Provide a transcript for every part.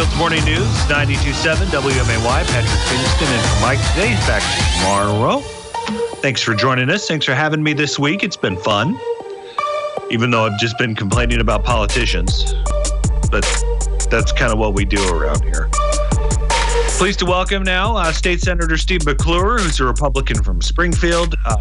Springfield's Morning News, 92.7 WMAY. Patrick Pfingsten and Mike today. Back tomorrow. Thanks for joining us. Thanks for having me this week. It's been fun, even though I've just been complaining about politicians. But that's kind of what we do around here. Pleased to welcome now uh, State Senator Steve McClure, who's a Republican from Springfield, uh,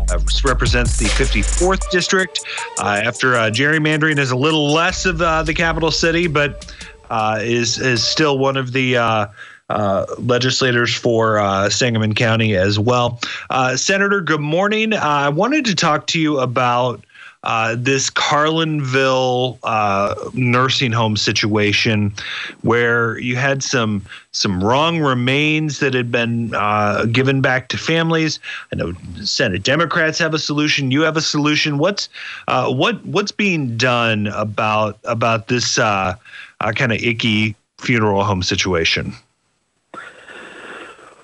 represents the 54th district. Uh, after uh, gerrymandering is a little less of uh, the capital city, but uh, is is still one of the uh, uh, legislators for uh, Sangamon County as well. Uh, Senator, good morning. I wanted to talk to you about uh, this Carlinville uh, nursing home situation, where you had some some wrong remains that had been uh, given back to families. I know Senate Democrats have a solution. You have a solution. What's uh, what what's being done about about this uh, kind of icky funeral home situation?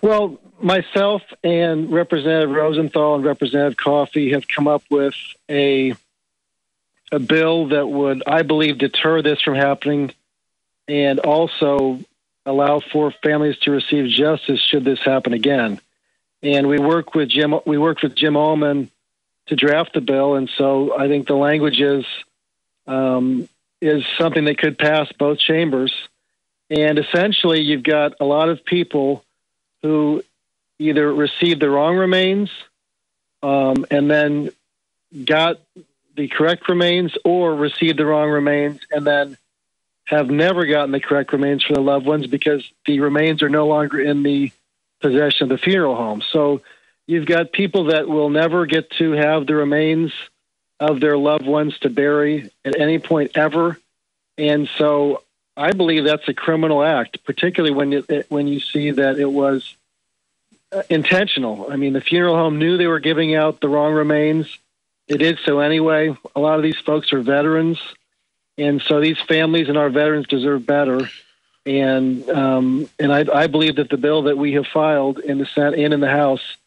Well, myself and Representative Rosenthal and Representative Coffey have come up with a a bill that would, I believe, deter this from happening, and also allow for families to receive justice should this happen again. And we work with Jim. We worked with Jim Allman to draft the bill, and so I think the language is um, is something that could pass both chambers. And essentially, you've got a lot of people who either received the wrong remains um, and then got the correct remains or received the wrong remains and then have never gotten the correct remains for their loved ones because the remains are no longer in the possession of the funeral home. So you've got people that will never get to have the remains of their loved ones to bury at any point ever. And so I believe that's a criminal act, particularly when it, when you see that it was uh, intentional. I mean, the funeral home knew they were giving out the wrong remains. It did so anyway. A lot of these folks are veterans, and so these families and our veterans deserve better. And um, and I, I believe that the bill that we have filed in the Senate and in the House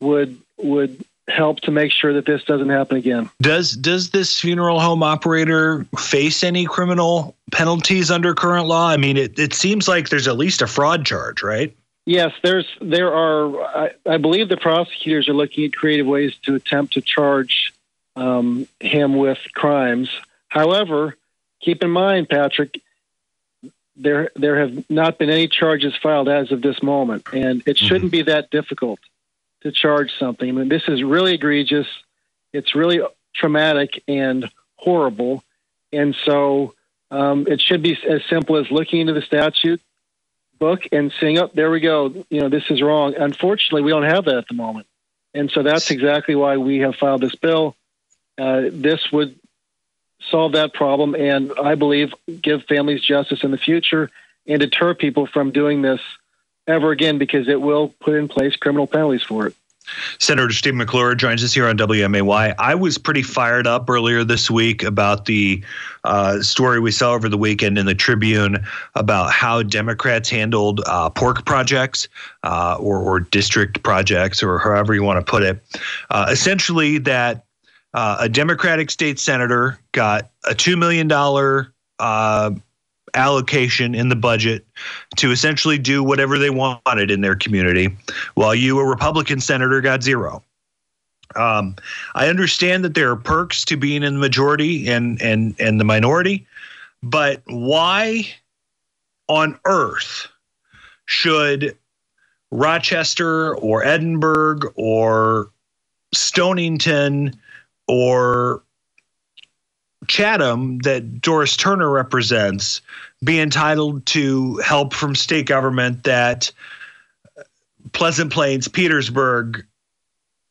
would would help to make sure that this doesn't happen again. Does does this funeral home operator face any criminal penalties under current law? I mean, it, it seems like there's at least a fraud charge, right? Yes, there's there are. I, I believe the prosecutors are looking at creative ways to attempt to charge um, him with crimes. However, keep in mind, Patrick, there there have not been any charges filed as of this moment, and it shouldn't mm-hmm. be that difficult to charge something. I mean, this is really egregious. It's really traumatic and horrible. And so um, it should be as simple as looking into the statute book and saying, "Oh, there we go. You know, this is wrong." Unfortunately, we don't have that at the moment, and so that's exactly why we have filed this bill. Uh, this would solve that problem, and I believe give families justice in the future and deter people from doing this ever again because it will put in place criminal penalties for it. Senator Steve McClure joins us here on WMAY. I was pretty fired up earlier this week about the uh, story we saw over the weekend in the Tribune about how Democrats handled uh, pork projects uh, or, or, district projects, or however you want to put it. Uh, essentially, that uh, a Democratic state senator got a $2 million uh, allocation in the budget to essentially do whatever they wanted in their community, while you, a Republican senator, got zero. Um, I understand that there are perks to being in the majority and and and the minority, but why on earth should Rochester or Edinburg or Stonington or Chatham that Doris Turner represents be entitled to help from state government that Pleasant Plains, Petersburg,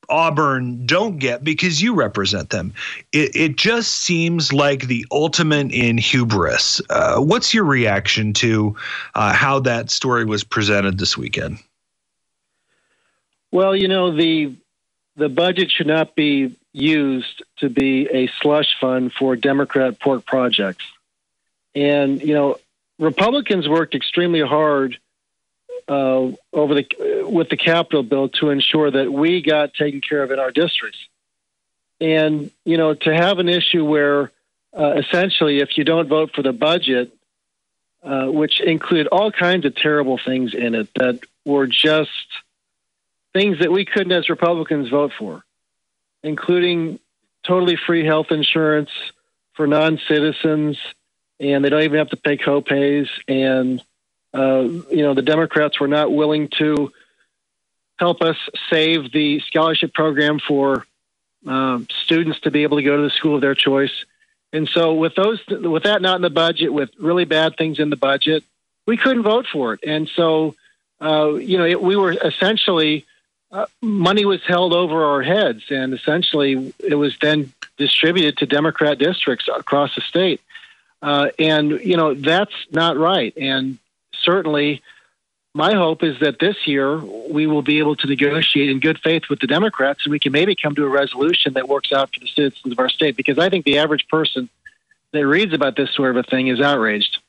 Auburn don't get because you represent them. It, it just seems like the ultimate in hubris. Uh, what's your reaction to uh, how that story was presented this weekend? Well, you know the the budget should not be used to be a slush fund for Democrat pork projects. And, you know, Republicans worked extremely hard uh, over the with the capital bill to ensure that we got taken care of in our districts. And you know, to have an issue where uh, essentially, if you don't vote for the budget, uh, which included all kinds of terrible things in it that were just things that we couldn't, as Republicans, vote for, including totally free health insurance for non citizens, and they don't even have to pay copays. And, uh, you know, the Democrats were not willing to help us save the scholarship program for uh, students to be able to go to the school of their choice. And so, with those, with that not in the budget, with really bad things in the budget, we couldn't vote for it. And so, uh, you know, it, we were essentially uh, money was held over our heads, and essentially it was then distributed to Democrat districts across the state. Uh, and you know that's not right. And certainly, my hope is that this year we will be able to negotiate in good faith with the Democrats, and we can maybe come to a resolution that works out for the citizens of our state. Because I think the average person that reads about this sort of a thing is outraged.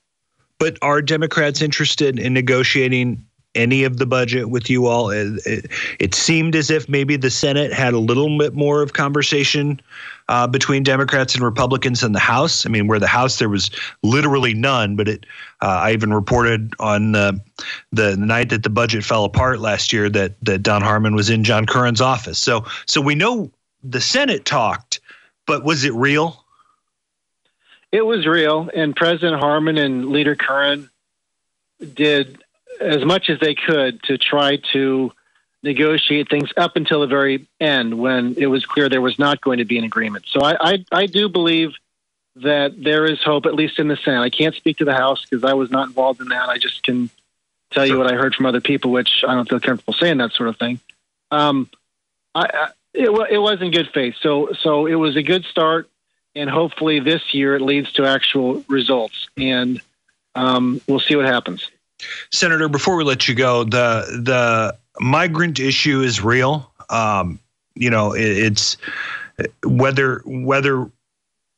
But are Democrats interested in negotiating any of the budget with you all? It, it, it, seemed as if maybe the Senate had a little bit more of conversation uh, between Democrats and Republicans in the House. I mean, where the House there was literally none, but it. Uh, I even reported on uh, the night that the budget fell apart last year that that Don Harmon was in John Curran's office. So so we know the Senate talked, but was it real? It was real, and President Harmon and Leader Curran did as much as they could to try to negotiate things up until the very end when it was clear there was not going to be an agreement. So I, I, I do believe that there is hope, at least in the Senate. I can't speak to the House because I was not involved in that. I just can tell you what I heard from other people, which I don't feel comfortable saying that sort of thing. Um, I, I, it, it was in good faith. So, so it was a good start, and hopefully this year it leads to actual results, and um, we'll see what happens. Senator, before we let you go, the the migrant issue is real. Um, you know, it, it's whether whether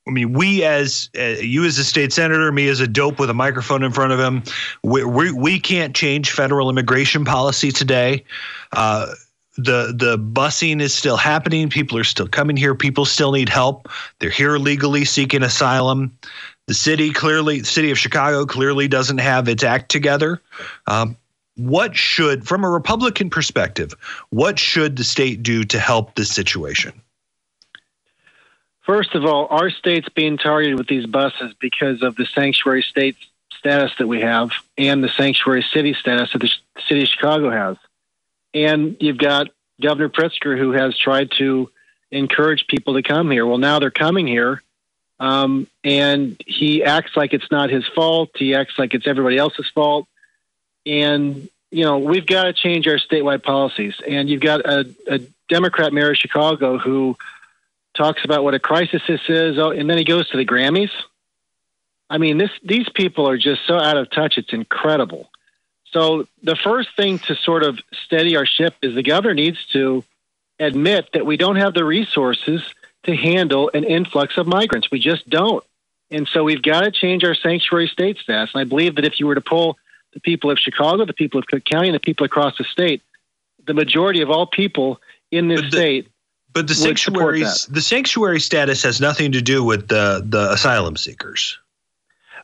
I mean, we as uh, you as a state senator, me as a dope with a microphone in front of him, we we, we can't change federal immigration policy today. Uh, the the busing is still happening. People are still coming here. People still need help. They're here legally seeking asylum. The city clearly, the city of Chicago clearly doesn't have its act together. Um, what should, from a Republican perspective, what should the state do to help this situation? First of all, our state's being targeted with these buses because of the sanctuary state status that we have and the sanctuary city status that the city of Chicago has. And you've got Governor Pritzker who has tried to encourage people to come here. Well, now they're coming here um, and he acts like it's not his fault. He acts like it's everybody else's fault. And, you know, we've got to change our statewide policies. And you've got a, a Democrat mayor of Chicago who talks about what a crisis this is, oh, and then he goes to the Grammys. I mean, this these people are just so out of touch. It's incredible. So the first thing to sort of steady our ship is the governor needs to admit that we don't have the resources to handle an influx of migrants. We just don't. And so we've got to change our sanctuary state status. And I believe that if you were to pull the people of Chicago, the people of Cook County, and the people across the state, the majority of all people in this but the, state. But the sanctuary the sanctuary status has nothing to do with the, the asylum seekers.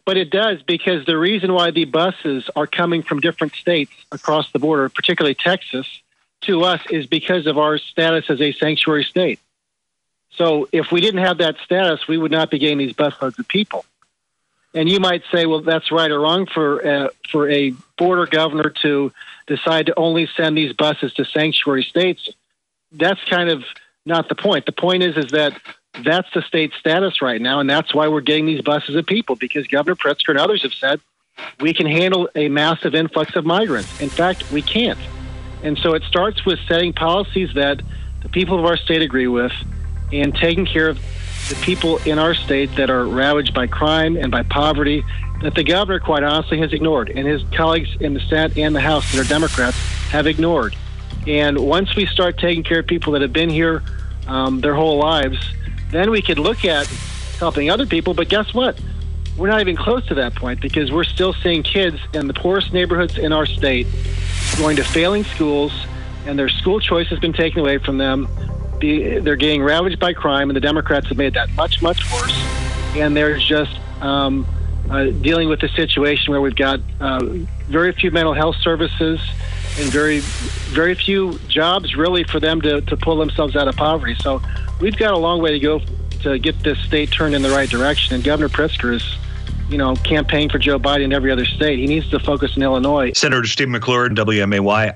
But it does because the reason why the buses are coming from different states across the border, particularly Texas, to us is because of our status as a sanctuary state. So if we didn't have that status, we would not be getting these busloads of people. And you might say, well, that's right or wrong for uh, for a border governor to decide to only send these buses to sanctuary states. That's kind of not the point. The point is, is that that's the state status right now, and that's why we're getting these buses of people because Governor Pritzker and others have said we can handle a massive influx of migrants. In fact, we can't. And so it starts with setting policies that the people of our state agree with and taking care of the people in our state that are ravaged by crime and by poverty that the governor, quite honestly, has ignored, and his colleagues in the Senate and the House that are Democrats have ignored. And once we start taking care of people that have been here um, their whole lives, then we could look at helping other people. But guess what? We're not even close to that point because we're still seeing kids in the poorest neighborhoods in our state going to failing schools, and their school choice has been taken away from them they're getting ravaged by crime, and the Democrats have made that much, much worse. And there's just um, uh, dealing with a situation where we've got uh, very few mental health services and very, very few jobs really for them to, to pull themselves out of poverty. So we've got a long way to go to get this state turned in the right direction. And Governor Pritzker is, you know, campaigning for Joe Biden in every other state. He needs to focus in Illinois. Senator Steve McClure, WMAY.